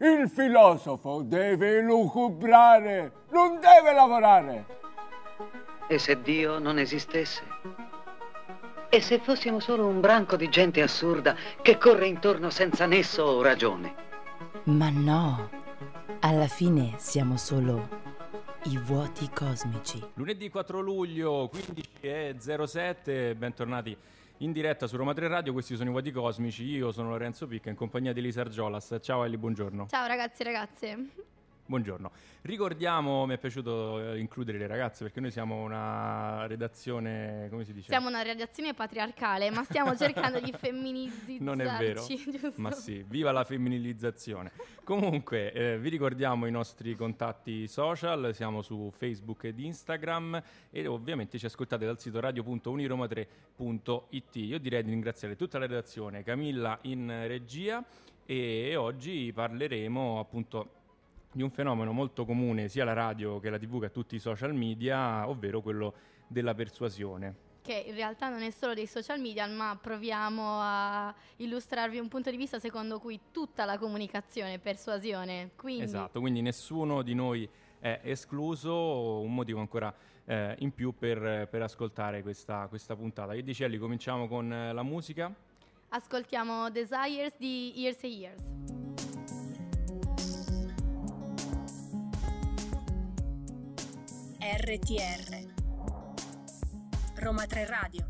Il filosofo deve lucubrare, non deve lavorare. E se Dio non esistesse? E se fossimo solo un branco di gente assurda che corre intorno senza nesso o ragione? Ma no, alla fine siamo solo i vuoti cosmici. Lunedì 4 luglio 15.07, bentornati in diretta su Roma 3 Radio, questi sono i Vuoti Cosmici, io sono Lorenzo Picca in compagnia di Elisa Argiolas. Ciao Eli, buongiorno. Ciao ragazzi ragazze. Buongiorno. Ricordiamo, mi è piaciuto eh, includere le ragazze perché noi siamo una redazione, come si dice? Siamo una redazione patriarcale, ma stiamo cercando di femminilizzarci. Non è vero, giusto? ma sì, viva la femminilizzazione. Comunque, eh, vi ricordiamo i nostri contatti social, siamo su Facebook ed Instagram e ovviamente ci ascoltate dal sito radio.uniroma3.it. Io direi di ringraziare tutta la redazione, Camilla in regia e oggi parleremo appunto di un fenomeno molto comune sia alla radio che alla tv che a tutti i social media, ovvero quello della persuasione. Che in realtà non è solo dei social media, ma proviamo a illustrarvi un punto di vista secondo cui tutta la comunicazione è persuasione. Quindi... Esatto, quindi nessuno di noi è escluso, un motivo ancora eh, in più per, per ascoltare questa, questa, puntata. Che dici Ellie, cominciamo con eh, la musica? Ascoltiamo Desires di Years and Years. RTR Roma 3 Radio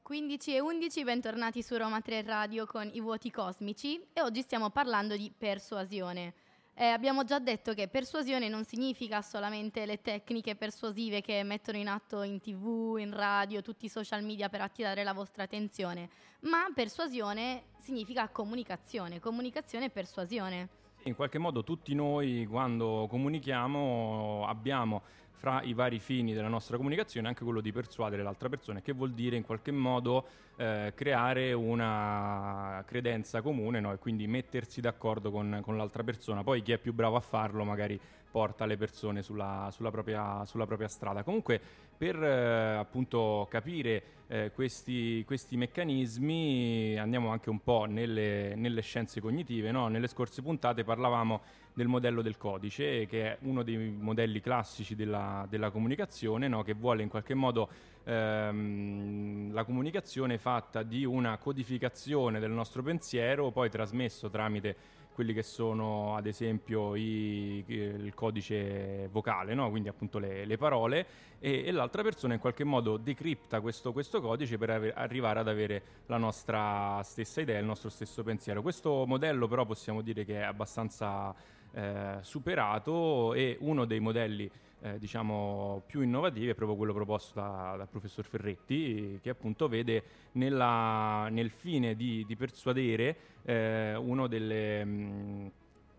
15 e 11, bentornati su Roma 3 Radio con i vuoti cosmici e oggi stiamo parlando di persuasione. Eh, abbiamo già detto che persuasione non significa solamente le tecniche persuasive che mettono in atto in tv, in radio, tutti i social media per attirare la vostra attenzione, ma persuasione significa comunicazione, comunicazione e persuasione. In qualche modo tutti noi quando comunichiamo abbiamo fra i vari fini della nostra comunicazione anche quello di persuadere l'altra persona, che vuol dire in qualche modo eh, creare una credenza comune no? e quindi mettersi d'accordo con, con, l'altra persona. Poi chi è più bravo a farlo magari porta le persone sulla, sulla, propria, sulla propria, strada. Comunque per eh, appunto capire eh, questi, questi, meccanismi andiamo anche un po' nelle, nelle scienze cognitive. No? Nelle scorse puntate parlavamo del modello del codice, che è uno dei modelli classici della, della comunicazione, no? che vuole in qualche modo ehm, la comunicazione fatta di una codificazione del nostro pensiero, poi trasmesso tramite quelli che sono ad esempio i, il codice vocale, no? quindi appunto le, le parole, e, e, l'altra persona in qualche modo decripta questo, questo codice per ave- arrivare ad avere la nostra stessa idea, il nostro stesso pensiero. Questo modello però possiamo dire che è abbastanza eh, superato e uno dei modelli eh, diciamo, più innovativi è proprio quello proposto da, dal professor Ferretti, che appunto vede nella, nel fine di, di persuadere eh, uno delle... Mh,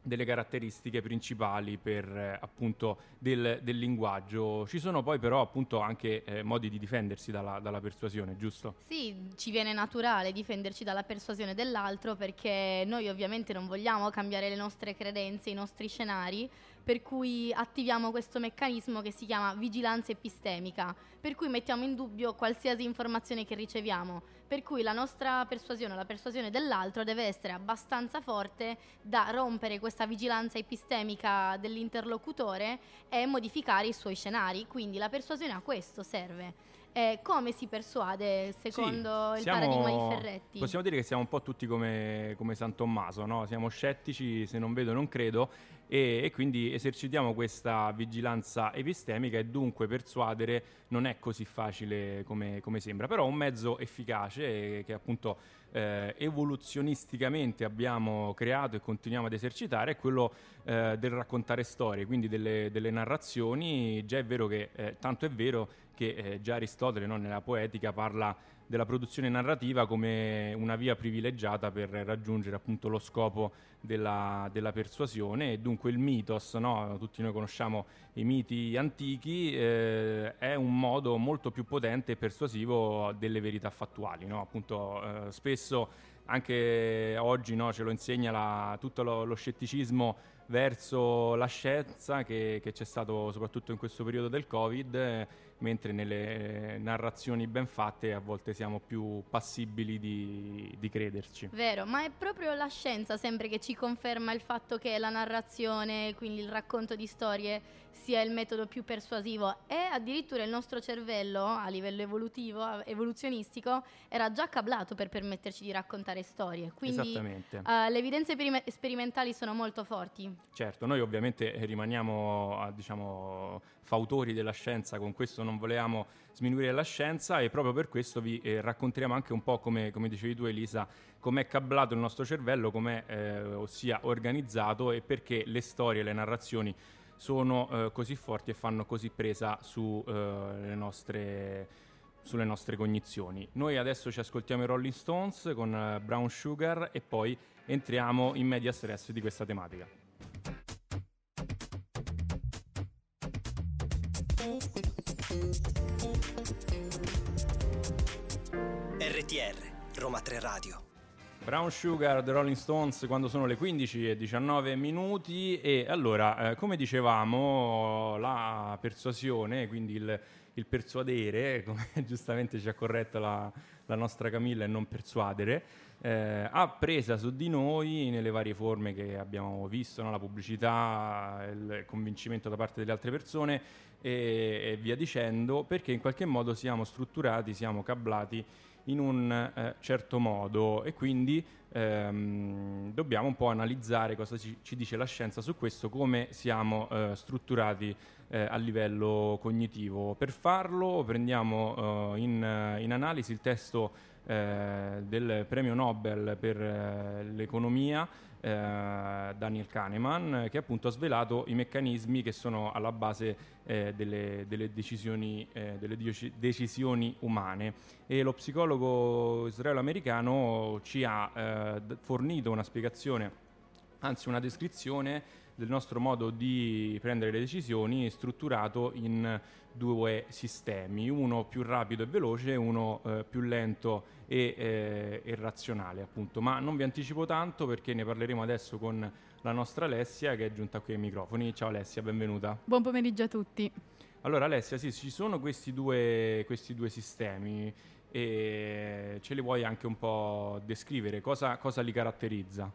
delle caratteristiche principali per eh, appunto del, del, linguaggio. Ci sono poi però appunto anche eh, modi di difendersi dalla, dalla, persuasione, giusto? Sì, ci viene naturale difenderci dalla persuasione dell'altro perché noi ovviamente non vogliamo cambiare le nostre credenze, i nostri scenari, per cui attiviamo questo meccanismo che si chiama vigilanza epistemica, per cui mettiamo in dubbio qualsiasi informazione che riceviamo, per cui la nostra persuasione, la persuasione dell'altro deve essere abbastanza forte da rompere questa vigilanza epistemica dell'interlocutore e modificare i suoi scenari, quindi la persuasione a questo serve. Eh, come si persuade secondo sì, il siamo, paradigma di Ferretti? Possiamo dire che siamo un po' tutti come, come San Tommaso, no? siamo scettici, se non vedo non credo, e, e, quindi esercitiamo questa vigilanza epistemica e dunque persuadere non è così facile come, come sembra, però un mezzo efficace che appunto eh, evoluzionisticamente abbiamo creato e continuiamo ad esercitare è quello eh, del raccontare storie, quindi delle, delle, narrazioni. Già è vero che, eh, tanto è vero che eh, già Aristotele no, nella poetica parla della produzione narrativa come una via privilegiata per raggiungere appunto lo scopo della, della persuasione e dunque il mitos, no? tutti noi conosciamo i miti antichi, eh, è un modo molto più potente e persuasivo delle verità fattuali, no? appunto eh, spesso anche oggi no, ce lo insegna la, tutto lo, lo, scetticismo verso la scienza che, che, c'è stato soprattutto in questo periodo del Covid, eh, mentre nelle narrazioni ben fatte a volte siamo più passibili di, di crederci. Vero, ma è proprio la scienza sempre che ci conferma il fatto che la narrazione, quindi il racconto di storie, sia il metodo più persuasivo e addirittura il nostro cervello a livello evolutivo, evoluzionistico, era già cablato per permetterci di raccontare storie. Quindi Esattamente. uh, le evidenze perime- sperimentali sono molto forti. Certo, noi ovviamente rimaniamo ah, diciamo, fautori della scienza, con questo non volevamo sminuire la scienza e proprio per questo vi eh, racconteremo anche un po' come, come dicevi tu Elisa, com'è cablato il nostro cervello, com'è eh, ossia organizzato e perché le storie, le narrazioni sono eh, così forti e fanno così presa su, eh, nostre, sulle nostre cognizioni. Noi adesso ci ascoltiamo i Rolling Stones con eh, Brown Sugar e poi entriamo in media stress di questa tematica. RTR, Roma 3 Radio. Brown Sugar, The Rolling Stones, quando sono le 15 e 19 minuti e allora, eh, come dicevamo, la persuasione, quindi il, il persuadere, come giustamente ci ha corretto la, la nostra Camilla e non persuadere, eh, ha presa su di noi nelle varie forme che abbiamo visto, no? la pubblicità, il convincimento da parte delle altre persone e, e via dicendo, perché in qualche modo siamo strutturati, siamo cablati in un eh, certo modo e quindi ehm, dobbiamo un po' analizzare cosa ci, ci, dice la scienza su questo, come siamo eh, strutturati eh, a livello cognitivo. Per farlo prendiamo eh, in, in, analisi il testo eh, del premio Nobel per eh, l'economia eh, Daniel Kahneman, che appunto ha svelato i meccanismi che sono alla base eh, delle, delle, decisioni, delle decisioni, umane. E lo psicologo israelo-americano ci ha eh, fornito una spiegazione, anzi una descrizione del nostro modo di prendere le decisioni strutturato in due sistemi, uno più rapido e veloce, uno eh, più lento e, eh, e, razionale appunto. Ma non vi anticipo tanto perché ne parleremo adesso con la nostra Alessia che è giunta qui ai microfoni. Ciao Alessia, benvenuta. Buon pomeriggio a tutti. Allora Alessia, sì, ci sono questi due, questi due sistemi e ce li vuoi anche un po' descrivere? Cosa, cosa li caratterizza?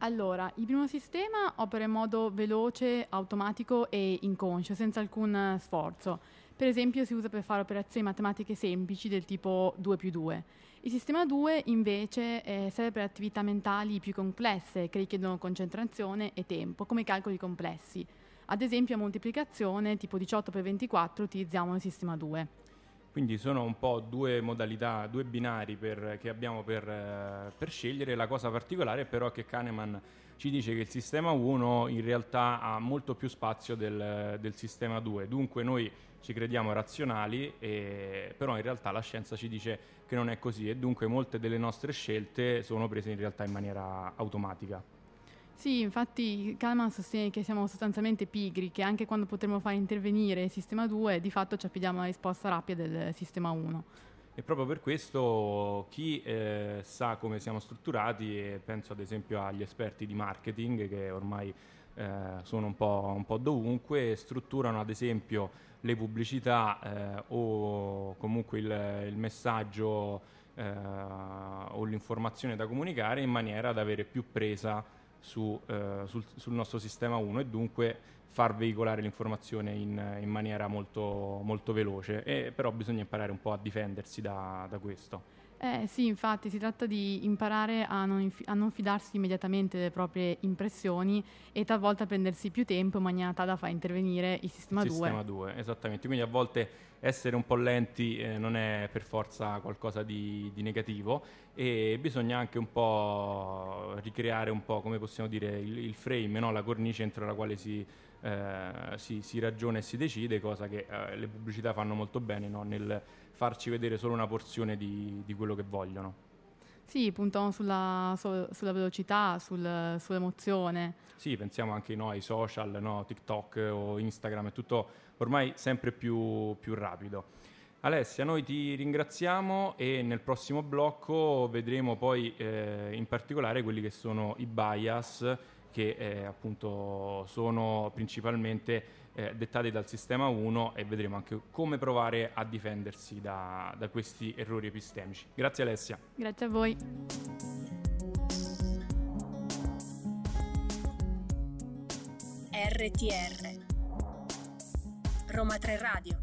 Allora, il primo sistema opera in modo veloce, automatico e inconscio, senza alcun sforzo. Per esempio si usa per fare operazioni matematiche semplici del tipo 2 più 2. Il sistema 2 invece eh, serve per attività mentali più complesse che richiedono concentrazione e tempo, come i calcoli complessi. Ad esempio a moltiplicazione tipo 18 per 24 utilizziamo il sistema 2. Quindi sono un po' due modalità, due binari per, che abbiamo per, eh, per, scegliere. La cosa particolare però è che Kahneman ci dice che il sistema 1 in realtà ha molto più spazio del, del sistema 2. Dunque noi ci crediamo razionali, e, però in realtà la scienza ci dice che non è così e dunque molte delle nostre scelte sono prese in realtà in maniera automatica. Sì, infatti Kahneman sostiene che siamo sostanzialmente pigri, che anche quando potremmo fare intervenire il sistema 2, di fatto ci affidiamo alla risposta rapida del sistema 1. E proprio per questo chi eh, sa come siamo strutturati, penso ad esempio agli esperti di marketing che ormai eh, sono un po', un po', dovunque, strutturano ad esempio le pubblicità eh, o comunque il, il messaggio eh, o l'informazione da comunicare in maniera da avere più presa su, eh, sul, sul, nostro sistema 1 e dunque far veicolare l'informazione in, in maniera molto, molto veloce, e, però bisogna imparare un po' a difendersi da, da questo. Eh sì, infatti si tratta di imparare a non, inf- a non, fidarsi immediatamente delle proprie impressioni e talvolta prendersi più tempo in maniera tale da far intervenire il sistema 2. Il sistema 2, esattamente. Quindi a volte essere un po' lenti eh, non è per forza qualcosa di, di, negativo e bisogna anche un po' ricreare un po', come possiamo dire, il, il frame, no? la cornice entro la quale si, eh, si, si, ragiona e si decide, cosa che eh, le pubblicità fanno molto bene no? nel farci vedere solo una porzione di, di quello che vogliono. Sì, puntano sulla, su, sulla velocità, sul, sull'emozione. Sì, pensiamo anche no, ai social, no, TikTok o Instagram, è tutto ormai sempre più, più rapido. Alessia, noi ti ringraziamo e nel prossimo blocco vedremo poi eh, in particolare quelli che sono i bias che eh, appunto sono principalmente eh, dettati dal sistema 1 e vedremo anche come provare a difendersi da, da questi errori epistemici. Grazie Alessia. Grazie a voi. RTR Roma 3 Radio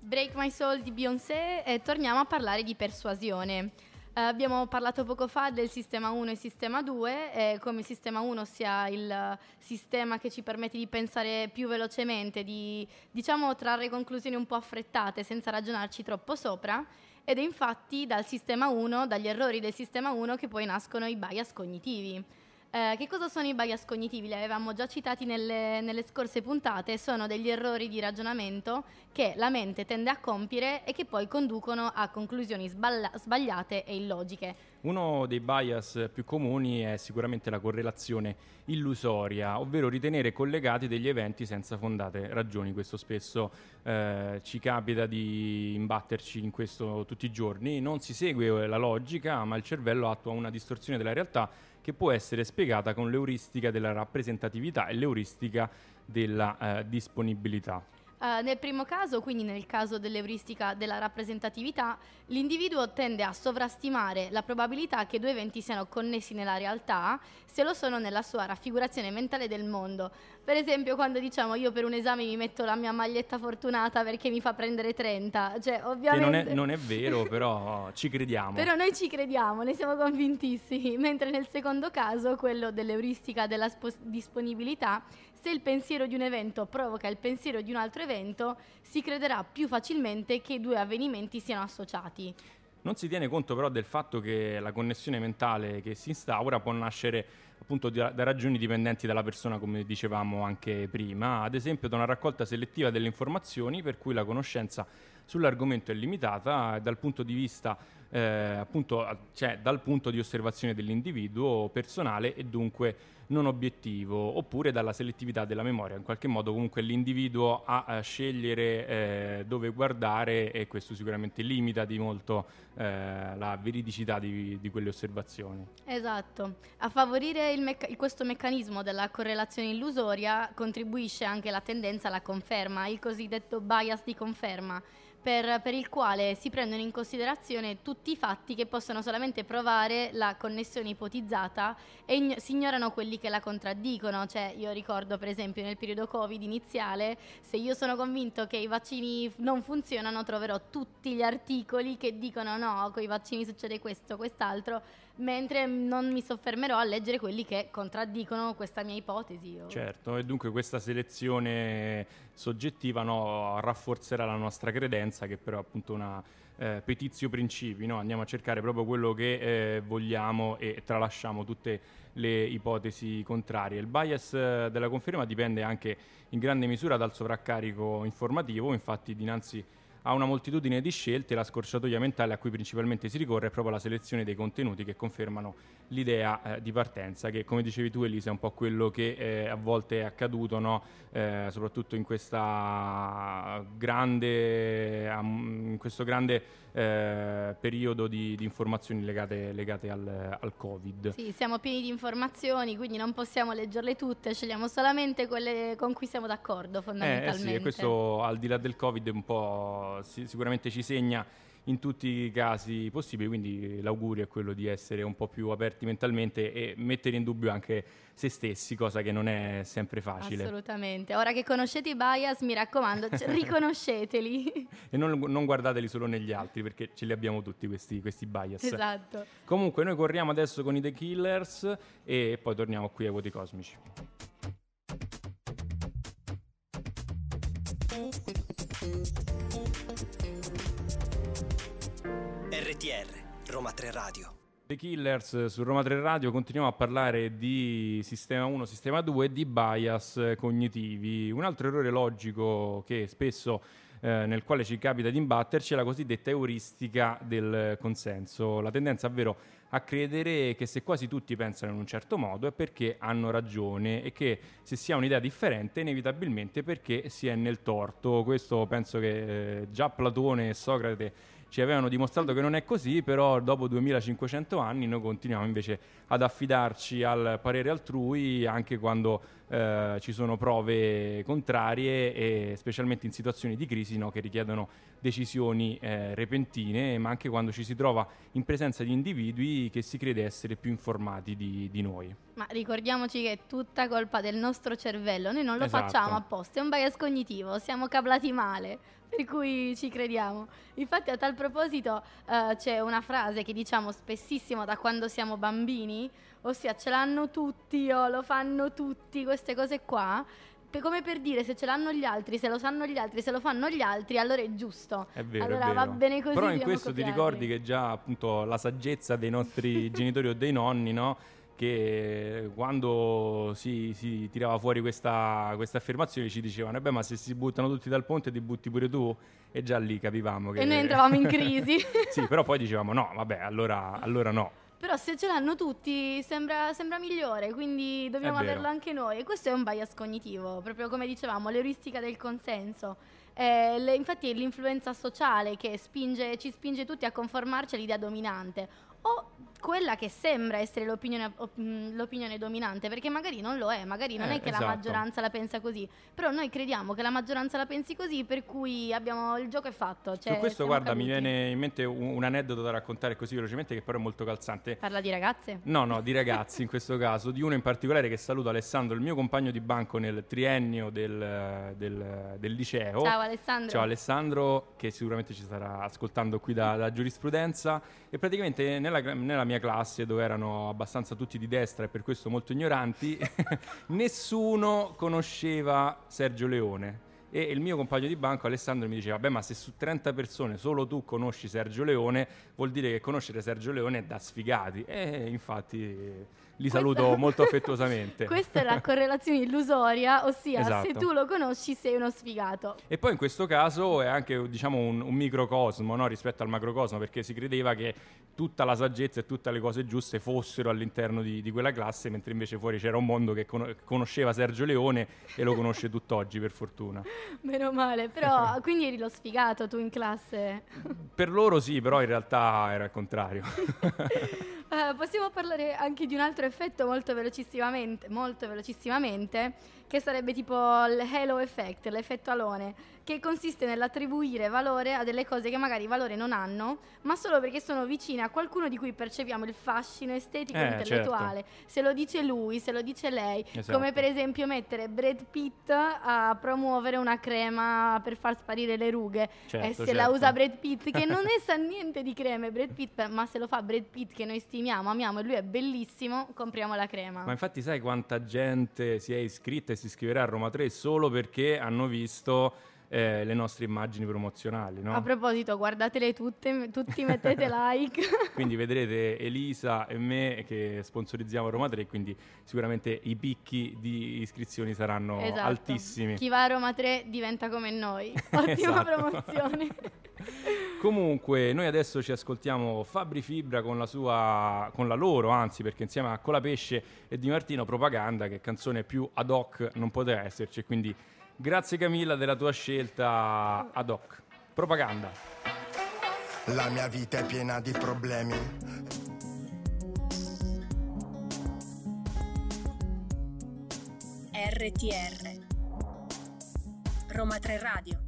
Break My Soul di Beyoncé e torniamo a parlare di persuasione. Eh, abbiamo parlato poco fa del sistema 1 e sistema 2 e come sistema 1 sia il sistema che ci permette di pensare più velocemente, di diciamo trarre conclusioni un po' affrettate senza ragionarci troppo sopra ed è infatti dal sistema 1, dagli errori del sistema 1 che poi nascono i bias cognitivi. Eh, che cosa sono i bias cognitivi? Li avevamo già citati nelle, nelle, scorse puntate, sono degli errori di ragionamento che la mente tende a compiere e che poi conducono a conclusioni sballa- sbagliate e illogiche. Uno dei bias più comuni è sicuramente la correlazione illusoria, ovvero ritenere collegati degli eventi senza fondate ragioni. Questo spesso eh, ci capita di imbatterci in questo tutti i giorni. Non si segue la logica, ma il cervello attua una distorsione della realtà che può essere spiegata con l'euristica della rappresentatività e l'euristica della eh, disponibilità. Uh, nel primo caso, quindi nel caso dell'euristica della rappresentatività, l'individuo tende a sovrastimare la probabilità che due eventi siano connessi nella realtà se lo sono nella sua raffigurazione mentale del mondo. Per esempio, quando diciamo io per un esame mi metto la mia maglietta fortunata perché mi fa prendere 30, cioè ovviamente... Che non è, non è vero, però ci crediamo. Però noi ci crediamo, ne siamo convintissimi, mentre nel secondo caso, quello dell'euristica della sp- disponibilità, se il pensiero di un evento provoca il pensiero di un altro evento, si crederà più facilmente che i due avvenimenti siano associati. Non si tiene conto però del fatto che la connessione mentale che si instaura può nascere appunto da, ragioni dipendenti dalla persona, come dicevamo anche prima, ad esempio da una raccolta selettiva delle informazioni per cui la conoscenza sull'argomento è limitata dal punto di vista eh, appunto cioè dal punto di osservazione dell'individuo personale e dunque non obiettivo, oppure dalla selettività della memoria. In qualche modo comunque l'individuo ha a scegliere eh, dove guardare e questo sicuramente limita di molto eh, la veridicità di, di, quelle osservazioni. Esatto. A favorire mecca- questo meccanismo della correlazione illusoria contribuisce anche la tendenza alla conferma, il cosiddetto bias di conferma per, per, il quale si prendono in considerazione tutti i fatti che possono solamente provare la connessione ipotizzata e ign- si ignorano quelli che la contraddicono. Cioè, io ricordo per esempio nel periodo Covid iniziale, se io sono convinto che i vaccini non funzionano, troverò tutti gli articoli che dicono no, con i vaccini succede questo, quest'altro mentre non mi soffermerò a leggere quelli che contraddicono questa mia ipotesi. Certo, e dunque questa selezione soggettiva no, rafforzerà la nostra credenza, che però è appunto una eh, petizio principi, no? andiamo a cercare proprio quello che eh, vogliamo e tralasciamo tutte le ipotesi contrarie. Il bias eh, della conferma dipende anche in grande misura dal sovraccarico informativo, infatti dinanzi ha una moltitudine di scelte, la scorciatoia mentale a cui principalmente si ricorre è proprio la selezione dei contenuti che confermano l'idea eh, di partenza, che come dicevi tu Elisa è un po' quello che eh, a volte è accaduto, no? eh, soprattutto in, grande, in questo grande eh, periodo di, di, informazioni legate, legate al, al, Covid. Sì, siamo pieni di informazioni, quindi non possiamo leggerle tutte, scegliamo solamente quelle con cui siamo d'accordo fondamentalmente. Eh, sì, e questo al di là del Covid un po' sicuramente ci segna in tutti i casi possibili, quindi l'augurio è quello di essere un po' più aperti mentalmente e mettere in dubbio anche se stessi, cosa che non è sempre facile. Assolutamente. Ora che conoscete i bias, mi raccomando, riconosceteli. e non, non, guardateli solo negli altri, perché ce li abbiamo tutti questi, questi bias. Esatto. Comunque, noi corriamo adesso con i The Killers e poi torniamo qui ai voti cosmici. RTR, Roma 3 Radio. The Killers su Roma 3 Radio continuiamo a parlare di sistema 1, sistema 2 e di bias cognitivi. Un altro errore logico che spesso eh, nel quale ci capita di imbatterci è la cosiddetta euristica del consenso, la tendenza ovvero a credere che se quasi tutti pensano in un certo modo è perché hanno ragione e che se si ha un'idea differente inevitabilmente perché si è nel torto. Questo penso che eh, già Platone e Socrate ci avevano dimostrato che non è così, però dopo 2500 anni noi continuiamo invece ad affidarci al parere altrui anche quando eh, ci sono prove contrarie e specialmente in situazioni di crisi no, che richiedono decisioni eh, repentine, ma anche quando ci si trova in presenza di individui che si crede essere più informati di, di noi. Ma ricordiamoci che è tutta colpa del nostro cervello, noi non lo Esatto. facciamo apposta, è un bias cognitivo, siamo cablati male, per cui ci crediamo. Infatti a tal proposito eh, c'è una frase che diciamo spessissimo da quando siamo bambini, ossia ce l'hanno tutti o lo fanno tutti, queste cose qua. Come per dire se ce l'hanno gli altri, se lo sanno gli altri, se lo fanno gli altri, allora è giusto. È vero, allora è vero. va bene così. Però in questo ti copiarli. ricordi che già appunto la saggezza dei nostri genitori o dei nonni, no? Che quando si, si tirava fuori questa, questa affermazione ci dicevano: "Eh beh, ma se si buttano tutti dal ponte, ti butti pure tu. E già lì capivamo che. E noi entravamo in crisi. sì, però poi dicevamo: no, vabbè, allora, allora no. Però se ce l'hanno tutti sembra, sembra migliore, quindi dobbiamo averlo anche noi. E questo è un bias cognitivo, proprio come dicevamo, l'euristica del consenso. Eh, le- infatti è l'influenza sociale che spinge- ci spinge tutti a conformarci all'idea dominante o quella che sembra essere l'opinione, op- mh, l'opinione dominante, perché magari non lo è, magari non Eh, è che esatto. la maggioranza la pensa così, però noi crediamo che la maggioranza la pensi così, per cui abbiamo, il gioco è fatto. Cioè Su questo, guarda, mi caduti. viene in mente un, un aneddoto da raccontare così velocemente, che però è molto calzante. Parla di ragazze? No, no, di ragazzi in questo caso, di uno in particolare che saluto Alessandro, il mio compagno di banco nel triennio del, del- del liceo. Ciao Alessandro. Ciao Alessandro, che sicuramente ci starà ascoltando qui da, da giurisprudenza. E praticamente nella, nella mia classe, dove erano abbastanza tutti di destra e per questo molto ignoranti, nessuno conosceva Sergio Leone. E il mio compagno di banco Alessandro mi diceva: Beh, ma se su 30 persone solo tu conosci Sergio Leone, vuol dire che conoscere Sergio Leone è da sfigati. E infatti li saluto Questa- molto affettuosamente. Questa è la correlazione illusoria, ossia se Esatto. tu lo conosci sei uno sfigato. E poi in questo caso è anche diciamo, un, un microcosmo no, rispetto al macrocosmo, perché si credeva che tutta la saggezza e tutte le cose giuste fossero all'interno di, di quella classe, mentre invece fuori c'era un mondo che cono- conosceva Sergio Leone e lo conosce tutt'oggi, per fortuna. Meno male, però quindi eri lo sfigato tu in classe. Per loro sì, però in realtà era il contrario. Eh, possiamo parlare anche di un altro effetto molto velocissimamente, molto velocissimamente, che sarebbe tipo l'halo effect, l'effetto alone, che consiste nell'attribuire valore a delle cose che magari valore non hanno, ma solo perché sono vicine a qualcuno di cui percepiamo il fascino estetico e Eh, intellettuale. Se lo dice lui, se lo dice lei, Esatto. come per esempio mettere Brad Pitt a promuovere una crema per far sparire le rughe. Certo, e se certo. la usa Brad Pitt, che non ne sa niente di creme Brad Pitt, ma se lo fa Brad Pitt che noi stimiamo, amiamo e lui è bellissimo, compriamo la crema. Ma infatti sai quanta gente si è iscritta e si iscriverà a Roma 3 solo perché hanno visto eh, le nostre immagini promozionali, no? A proposito, guardatele tutte, tutti mettete like. Quindi vedrete Elisa e me che sponsorizziamo Roma 3, quindi sicuramente i picchi di iscrizioni saranno Esatto. altissimi. Chi va a Roma 3 diventa come noi. Ottima Esatto. promozione. Comunque, noi adesso ci ascoltiamo Fabri Fibra con la sua, con la loro, anzi, perché insieme a Colapesce e Di Martino Propaganda, che canzone più ad hoc non poteva esserci. Quindi grazie Camilla della tua scelta ad hoc. Propaganda. La mia vita è piena di problemi. RTR Roma 3 Radio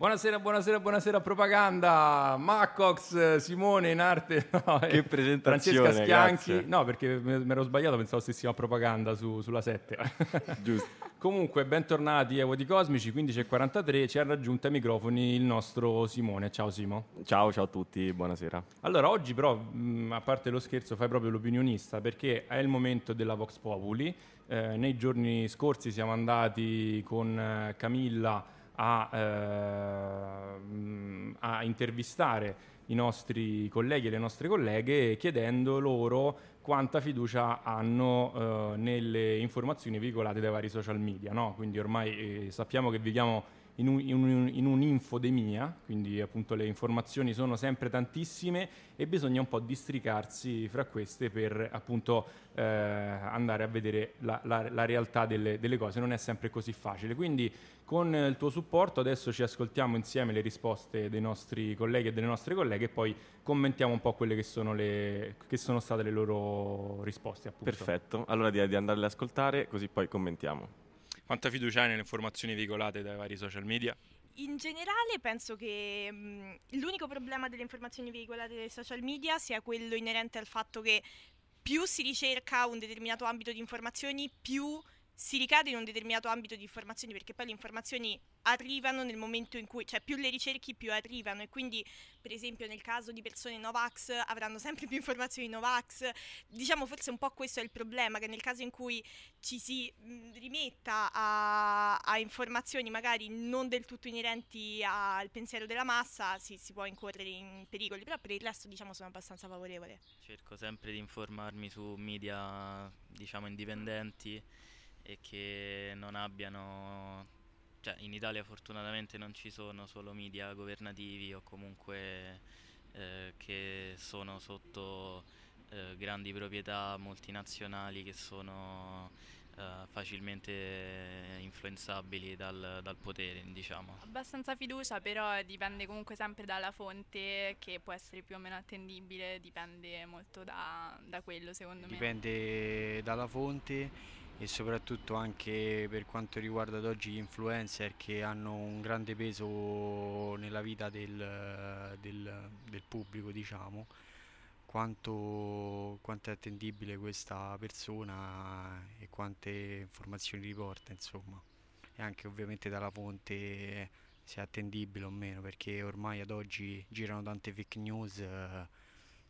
Buonasera, buonasera, buonasera Propaganda. Maccox, eh, Simone in arte. no, Che eh, presentazione, Francesca Schianchi. grazie. No, perché mi ero sbagliato, pensavo stessimo a Propaganda su- sulla 7. Giusto. Comunque, bentornati a Voti Cosmici 15.43. Ci ha raggiunto ai microfoni il nostro Simone. Ciao Simo. Ciao, ciao a tutti, buonasera. Allora, oggi però, mh, a parte lo scherzo, fai proprio l'opinionista perché è il momento della Vox Populi. Eh, nei giorni scorsi siamo andati con eh, Camilla a, eh, a intervistare i nostri colleghi e le nostre colleghe chiedendo loro quanta fiducia hanno eh, nelle informazioni veicolate dai vari social media. no? Quindi ormai eh, sappiamo che viviamo in, un, in, un, in un'infodemia, quindi appunto le informazioni sono sempre tantissime e bisogna un po' districarsi fra queste per appunto eh, andare a vedere la, la, la realtà delle, delle, cose, non è sempre così facile. Quindi con il tuo supporto adesso ci ascoltiamo insieme le risposte dei nostri colleghi e delle nostre colleghe e poi commentiamo un po' quelle che sono, le, che sono state le loro risposte. Appunto. Perfetto, allora direi di andarle ad ascoltare così poi commentiamo. Quanta fiducia hai nelle informazioni veicolate dai vari social media? In generale penso che mh, l'unico problema delle informazioni veicolate dai social media sia quello inerente al fatto che più si ricerca un determinato ambito di informazioni, più si ricade in un determinato ambito di informazioni perché poi le informazioni arrivano nel momento in cui, cioè più le ricerchi più arrivano. E quindi per esempio nel caso di persone Novax avranno sempre più informazioni Novax, diciamo forse un po' questo è il problema che nel caso in cui ci si rimetta a, a, informazioni magari non del tutto inerenti al pensiero della massa si, si può incorrere in pericoli, però per il resto diciamo sono abbastanza favorevole. Cerco sempre di informarmi su media diciamo indipendenti e che non abbiano, cioè in Italia fortunatamente non ci sono solo media governativi o comunque eh, che sono sotto eh, grandi proprietà multinazionali che sono eh, facilmente influenzabili dal, dal, potere, diciamo. Abbastanza fiducia, però dipende comunque sempre dalla fonte che può essere più o meno attendibile, dipende molto da, da quello secondo dipende me. Dipende dalla fonte e soprattutto anche per quanto riguarda ad oggi gli influencer che hanno un grande peso nella vita del, del, del pubblico, diciamo, quanto, quanto, è attendibile questa persona e quante informazioni riporta, insomma, e anche ovviamente dalla fonte se è attendibile o meno, perché ormai ad oggi girano tante fake news eh,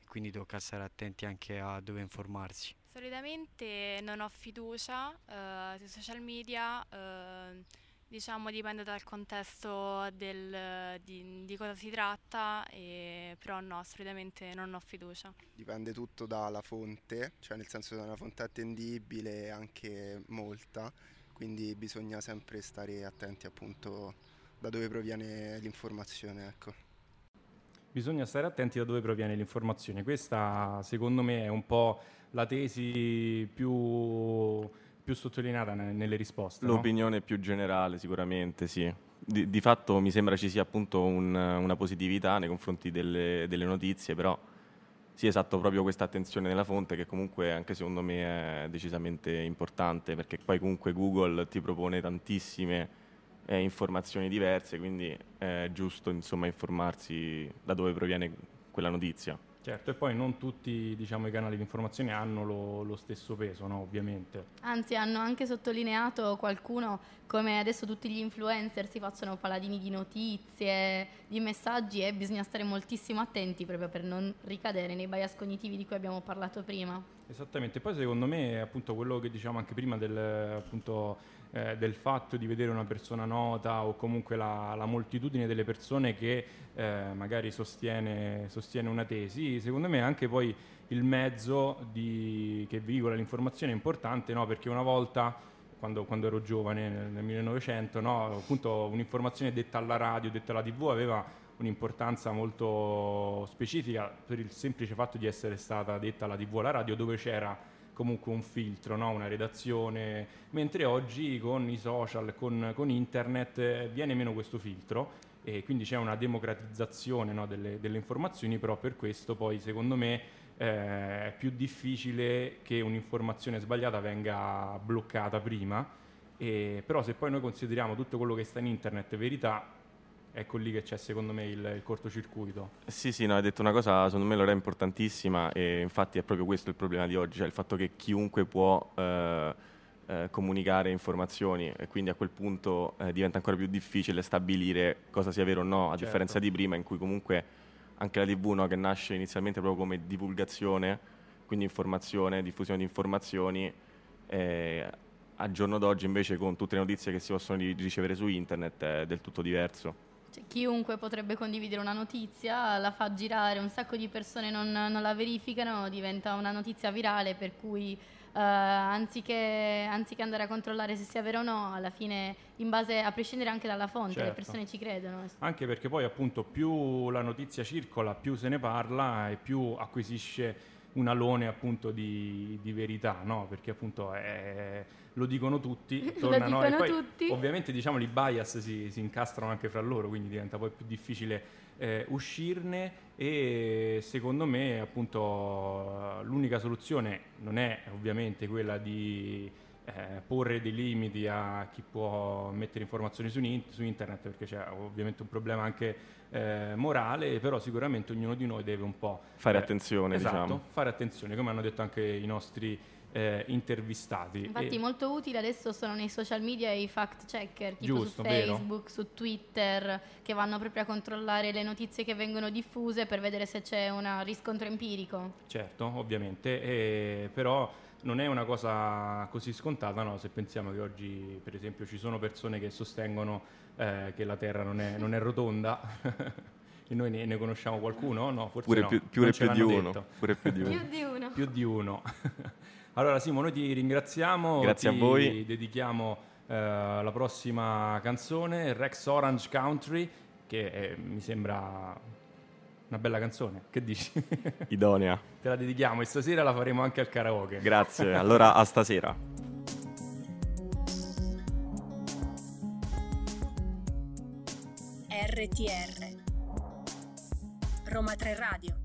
quindi tocca stare attenti anche a dove informarsi. Solitamente non ho fiducia uh, sui social media, uh, diciamo dipende dal contesto del, di, di, cosa si tratta, e, però no, solitamente non ho fiducia. Dipende tutto dalla fonte, cioè nel senso che è una fonte attendibile e anche molta, quindi bisogna sempre stare attenti appunto da dove proviene l'informazione. Ecco. Bisogna stare attenti da dove proviene l'informazione, questa secondo me è un po' la tesi più, più sottolineata nelle risposte. L'opinione no? più generale sicuramente, sì. Di, di, fatto mi sembra ci sia appunto un, una positività nei confronti delle, delle notizie, però sì, esatto, proprio questa attenzione nella fonte che comunque anche secondo me è decisamente importante perché poi comunque Google ti propone tantissime eh, informazioni diverse, quindi è giusto insomma informarsi da dove proviene quella notizia. Certo, e poi non tutti diciamo, i canali di informazione hanno lo, lo stesso peso, no? ovviamente. Anzi, hanno anche sottolineato qualcuno come adesso tutti gli influencer si facciano paladini di notizie, di messaggi e bisogna stare moltissimo attenti proprio per non ricadere nei bias cognitivi di cui abbiamo parlato prima. Esattamente, poi secondo me appunto quello che diciamo anche prima del appunto eh, del fatto di vedere una persona nota o comunque la, la moltitudine delle persone che eh, magari sostiene, sostiene, una tesi, secondo me anche poi il mezzo di, che veicola l'informazione è importante, no? perché una volta quando, quando, ero giovane, nel, nel 1900, no? appunto un'informazione detta alla radio, detta alla tv aveva un'importanza molto specifica per il semplice fatto di essere stata detta alla tv alla radio dove c'era comunque un filtro, no? una redazione, mentre oggi con i social, con, con internet eh, viene meno questo filtro e quindi c'è una democratizzazione no? delle, delle, informazioni, però per questo poi secondo me eh, è più difficile che un'informazione sbagliata venga bloccata prima, e, però se poi noi consideriamo tutto quello che sta in internet verità, ecco lì che c'è secondo me il, il, cortocircuito. Sì, sì, no, hai detto una cosa secondo me l'ora importantissima e infatti è proprio questo il problema di oggi, cioè il fatto che chiunque può eh, eh, comunicare informazioni e quindi a quel punto eh, diventa ancora più difficile stabilire cosa sia vero o no, a certo. differenza di prima in cui comunque anche la TV no, che nasce inizialmente proprio come divulgazione, quindi informazione, diffusione di informazioni, eh, al giorno d'oggi invece con tutte le notizie che si possono ricevere su internet è del tutto diverso. Cioè, chiunque potrebbe condividere una notizia, la fa girare, un sacco di persone non, non, la verificano, diventa una notizia virale per cui eh, anziché, anziché andare a controllare se sia vero o no, alla fine, in base, a prescindere anche dalla fonte, le Certo. persone ci credono. Anche perché poi appunto più la notizia circola, più se ne parla e più acquisisce un alone appunto di, di verità, no? Perché appunto è- lo dicono tutti, Lo tornano e dicono poi tutti. ovviamente diciamo i bias si, si incastrano anche fra loro, quindi diventa poi più difficile eh, uscirne e secondo me appunto l'unica soluzione non è ovviamente quella di eh, porre dei limiti a chi può mettere informazioni su, in- su internet perché c'è ovviamente un problema anche eh, morale, però sicuramente ognuno di noi deve un po' Fare attenzione, esatto, diciamo. fare attenzione, come hanno detto anche i nostri eh, intervistati. Infatti E- molto utile adesso sono nei social media i fact checker, tipo Giusto, su vero. Facebook, su Twitter, che vanno proprio a controllare le notizie che vengono diffuse per vedere se c'è un riscontro empirico. Certo, ovviamente, e- però non è una cosa così scontata, no? Se pensiamo che oggi, per esempio, ci sono persone che sostengono eh, che la Terra non è, non è rotonda, e noi ne, ne conosciamo qualcuno? No, forse Pure no, più- più di l'hanno uno, detto. pure più di uno. Più di uno. Più di uno. Allora Simo, noi ti ringraziamo, Grazie a ti voi. dedichiamo eh, la prossima canzone, Rex Orange Country, che eh, mi sembra una bella canzone, che dici? Idonea. Te la dedichiamo e stasera la faremo anche al karaoke. Grazie. Allora, a stasera. RTR Roma 3 Radio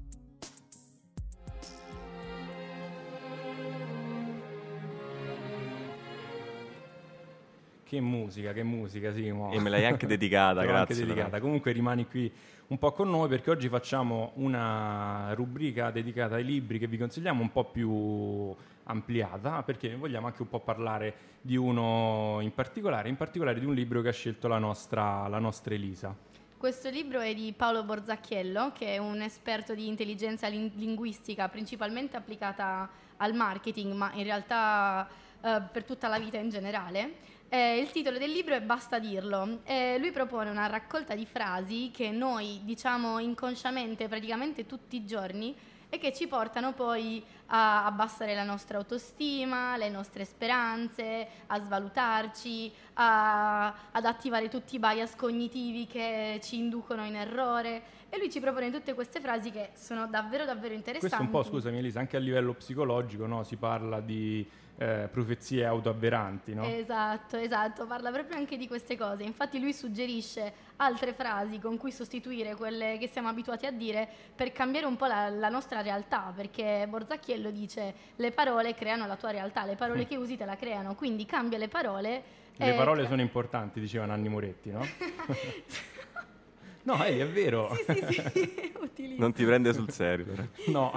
Che musica, che musica, Simo. E me l'hai anche dedicata, l'ho anche grazie, dedicata. Comunque rimani qui un po' con noi perché oggi facciamo una rubrica dedicata ai libri che vi consigliamo un po' più ampliata perché vogliamo anche un po' parlare di uno in particolare, in particolare di un libro che ha scelto la nostra, la nostra Elisa. Questo libro è di Paolo Borzacchiello, che è un esperto di intelligenza lin- linguistica principalmente applicata al marketing, ma in realtà eh, per tutta la vita in generale. Eh, il titolo del libro è Basta dirlo. Eh, lui propone una raccolta di frasi che noi diciamo inconsciamente praticamente tutti i giorni e che ci portano poi a abbassare la nostra autostima, le nostre speranze, a svalutarci, a- ad attivare tutti i bias cognitivi che ci inducono in errore. E lui ci propone tutte queste frasi che sono davvero davvero interessanti. Questo un po', scusami Elisa, anche a livello psicologico no? si parla di eh, profezie autoavveranti, no? Esatto, esatto, parla proprio anche di queste cose. Infatti lui suggerisce altre frasi con cui sostituire quelle che siamo abituati a dire per cambiare un po' la, la nostra realtà, perché Borzacchiello dice le parole creano la tua realtà, le parole Mm. che usi te la creano, quindi cambia le parole. Le e parole crea- sono importanti, diceva Nanni Moretti, no? no, Eli, è vero. Sì, sì, sì. Non ti prende sul serio. No.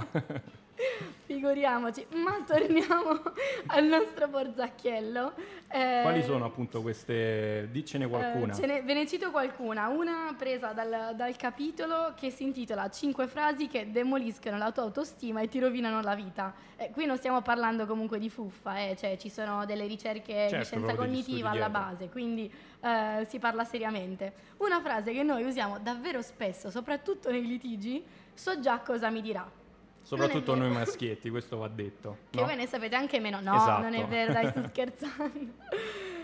Figuriamoci, ma torniamo al nostro Borzacchiello. Eh, Quali sono appunto queste? Diccene qualcuna. Eh, ne- ve ne cito qualcuna, una presa dal, dal capitolo che si intitola 5 frasi che demoliscono la tua autostima e ti rovinano la vita. Eh, qui non stiamo parlando comunque di fuffa, eh, cioè ci sono delle ricerche Certo, di scienza cognitiva alla base, quindi eh, si parla seriamente. Una frase che noi usiamo davvero spesso, soprattutto nei litigi, so già cosa mi dirà. Soprattutto noi maschietti, questo va detto. Che no? voi ne sapete anche meno. No, Esatto. non è vero, dai, sto scherzando.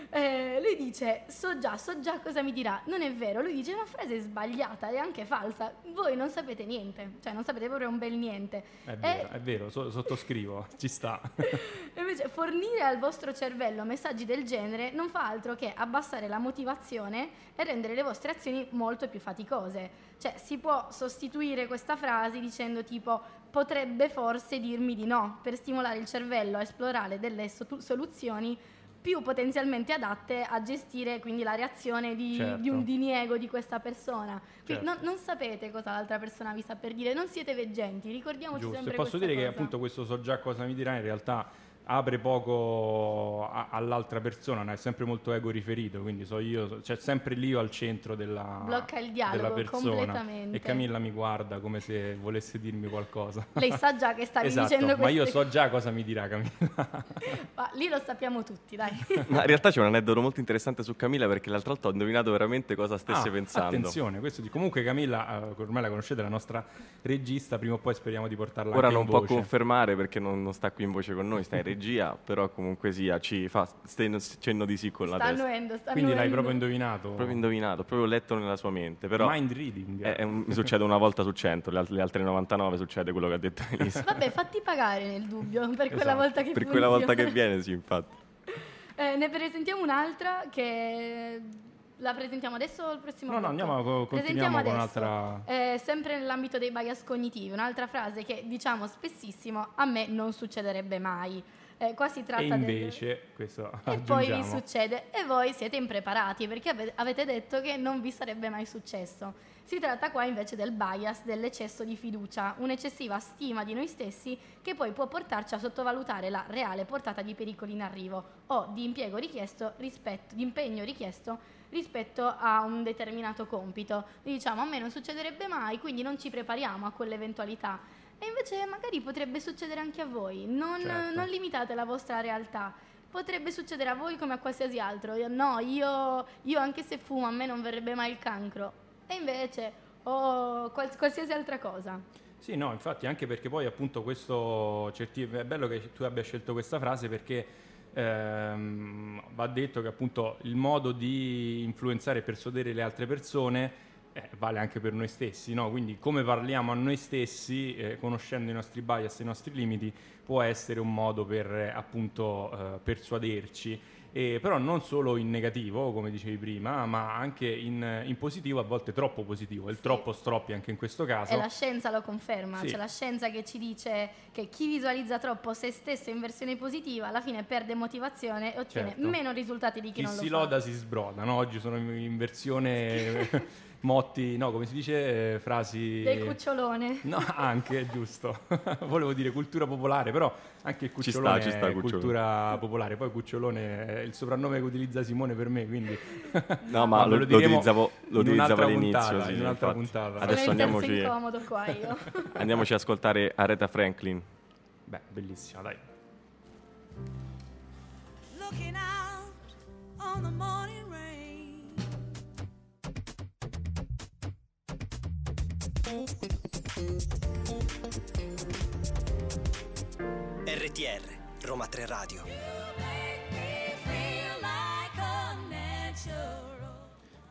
Eh, lui dice, so già, so già cosa mi dirà. Non è vero, lui dice una frase sbagliata, è anche falsa. Voi non sapete niente, cioè non sapete proprio un bel niente. È vero, è vero, so- sottoscrivo, ci sta. E invece fornire al vostro cervello messaggi del genere non fa altro che abbassare la motivazione e rendere le vostre azioni molto più faticose. Cioè si può sostituire questa frase dicendo tipo potrebbe forse dirmi di no per stimolare il cervello a esplorare delle so- soluzioni più potenzialmente adatte a gestire quindi la reazione di, Certo. di un diniego di questa persona. Certo. non, non sapete cosa l'altra persona vi sta per dire, non siete veggenti, ricordiamoci Giusto. Sempre posso dire che cosa. appunto questo so già cosa mi dirà in realtà apre poco a- all'altra persona, no? è sempre molto ego riferito, quindi so io, so- c'è sempre l'io al centro della, Blocca il della dialogo persona. completamente. E Camilla mi guarda come se volesse dirmi qualcosa. Lei sa già che stavi esatto, dicendo ma io so già cosa mi dirà Camilla. Ma lì lo sappiamo tutti, dai. Ma in realtà c'è un aneddoto molto interessante su Camilla perché l'altra volta ho indovinato veramente cosa stesse Ah, pensando. Attenzione, questo di- comunque Camilla, eh, ormai la conoscete, la nostra regista, prima o poi speriamo di portarla Ora anche non può voce. confermare perché non, non sta qui in voce con noi, sta in regia, però comunque sia, ci fa sten- cenno di sì con la Sta testa. annuendo, sta Quindi l'hai proprio indovinato? Proprio indovinato, proprio letto nella sua mente. Però Mind reading. è- è un- mi succede una volta su 100, le, le altre 99 succede quello che ha detto Elisa. Vabbè, fatti pagare nel dubbio per quella Esatto. volta che Per quella volta che viene, sì, infatti. Eh, ne presentiamo un'altra che la presentiamo adesso o il prossimo No, no, blocco? andiamo, co- continuiamo con adesso. un'altra... Eh, sempre nell'ambito dei bias cognitivi, un'altra frase che diciamo spessissimo a me non succederebbe mai. Eh, qua si tratta E del- invece, questo e poi vi succede e voi siete impreparati perché ave- avete detto che non vi sarebbe mai successo. Si tratta qua invece del bias, dell'eccesso di fiducia, un'eccessiva stima di noi stessi che poi può portarci a sottovalutare la reale portata di pericoli in arrivo o di impiego richiesto rispetto, di impegno richiesto rispetto a un determinato compito. Diciamo a me non succederebbe mai, quindi non ci prepariamo a quell'eventualità. E invece magari potrebbe succedere anche a voi. Non, Certo. non limitate la vostra realtà. Potrebbe succedere a voi come a qualsiasi altro. Io- No, io, io anche se fumo a me non verrebbe mai il cancro. E invece o quals- qualsiasi altra cosa. Sì, no, infatti anche perché poi appunto questo certi- è bello che tu abbia scelto questa frase perché ehm, va detto che appunto il modo di influenzare e persuadere le altre persone eh, vale anche per noi stessi, no? Quindi come parliamo a noi stessi, eh, conoscendo i nostri bias e i nostri limiti, può essere un modo per eh, appunto eh, persuaderci. E però non solo in negativo, come dicevi prima, ma anche in, in positivo, a volte troppo positivo. Il troppo stroppi anche in questo caso. E la scienza lo conferma, Sì. c'è la scienza che ci dice che chi visualizza troppo se stesso in versione positiva alla fine perde motivazione e ottiene Certo. meno risultati di chi, chi non si lo loda si sbroda, no? Oggi sono in versione motti, no, come si dice, eh, frasi... Del cucciolone. No, anche, giusto. Volevo dire cultura popolare, però anche il Ci sta, cucciolone ci sta, è cucciolone. cultura popolare. Poi cucciolone è il soprannome che utilizza Simone per me, quindi... No, ma lo, lo diremo utilizzavo, lo in utilizzavo un'altra all'inizio. puntata, sì, in un'altra infatti. puntata. Adesso andiamoci, incomodo qua io. andiamoci a ascoltare Aretha Franklin. Beh, bellissima, dai. looking out on the morning rain. RTR, Roma 3 Radio.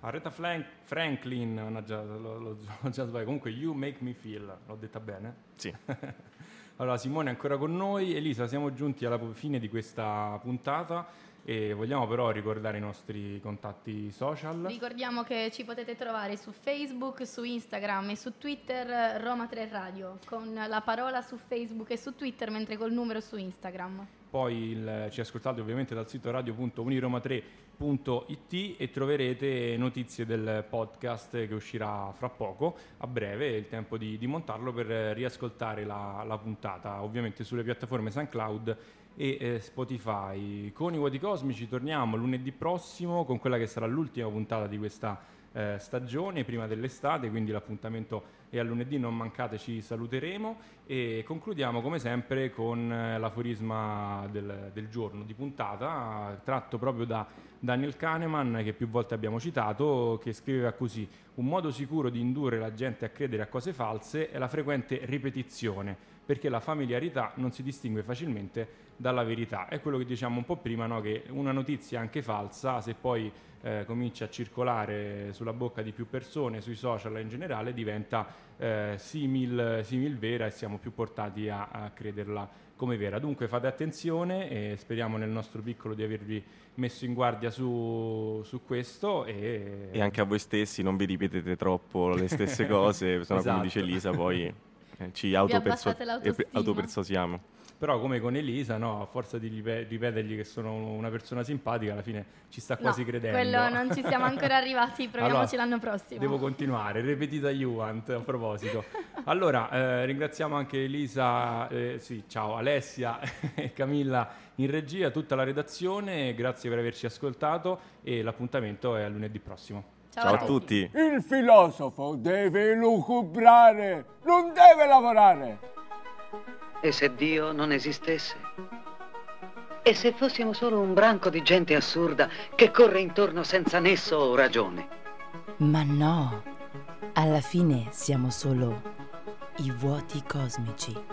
Aretha Franklin, mannaggia, l'ho, l'ho- l'ho già sbagliato. Comunque, You Make Me Feel, l'ho detta bene? Sì. allora, Simone è ancora con noi. Elisa, siamo giunti alla fine di questa puntata e vogliamo però ricordare i nostri contatti social. Ricordiamo che ci potete trovare su Facebook, su Instagram e su Twitter Roma 3 Radio con la parola su Facebook e su Twitter mentre col numero su Instagram. Poi il- ci ascoltate ovviamente dal sito radio.uniroma3.it e troverete notizie del podcast che uscirà fra poco, a breve, è il tempo di, di montarlo per riascoltare la, la puntata, ovviamente sulle piattaforme SoundCloud e eh, Spotify. Con i Vuoti Cosmici torniamo lunedì prossimo con quella che sarà l'ultima puntata di questa eh, stagione prima dell'estate, quindi l'appuntamento è a lunedì, non mancate, ci saluteremo e concludiamo come sempre con eh, l'aforisma del, del giorno di puntata, tratto proprio da Daniel Kahneman che più volte abbiamo citato, che scriveva così, un modo sicuro di indurre la gente a credere a cose false è la frequente ripetizione, perché la familiarità non si distingue facilmente dalla verità. È quello che diciamo un po' prima, no? che una notizia anche falsa, se poi eh, comincia a circolare sulla bocca di più persone, sui social in generale, diventa eh, simil, simil vera e siamo più portati a, a crederla come vera. Dunque fate attenzione e speriamo nel nostro piccolo di avervi messo in guardia su, su questo e, E anche a voi stessi non vi ripetete troppo le stesse cose, se no Esatto. come dice Elisa poi eh, ci autoperso- e- autopersuasiamo. Però come con Elisa, no, a forza di ripe- ripetergli che sono una persona simpatica, alla fine ci sta quasi no, credendo. quello non ci siamo ancora arrivati, proviamoci Allora, l'anno prossimo. Devo continuare, ripetita Juvent a proposito. Allora, eh, ringraziamo anche Elisa, eh, sì, ciao, Alessia e Camilla in regia, tutta la redazione, grazie per averci ascoltato e l'appuntamento è a lunedì prossimo. Ciao a tutti. Il filosofo deve lucubrare, non deve lavorare. E se Dio non esistesse? E se fossimo solo un branco di gente assurda che corre intorno senza nesso o ragione? Ma no, alla fine siamo solo i vuoti cosmici.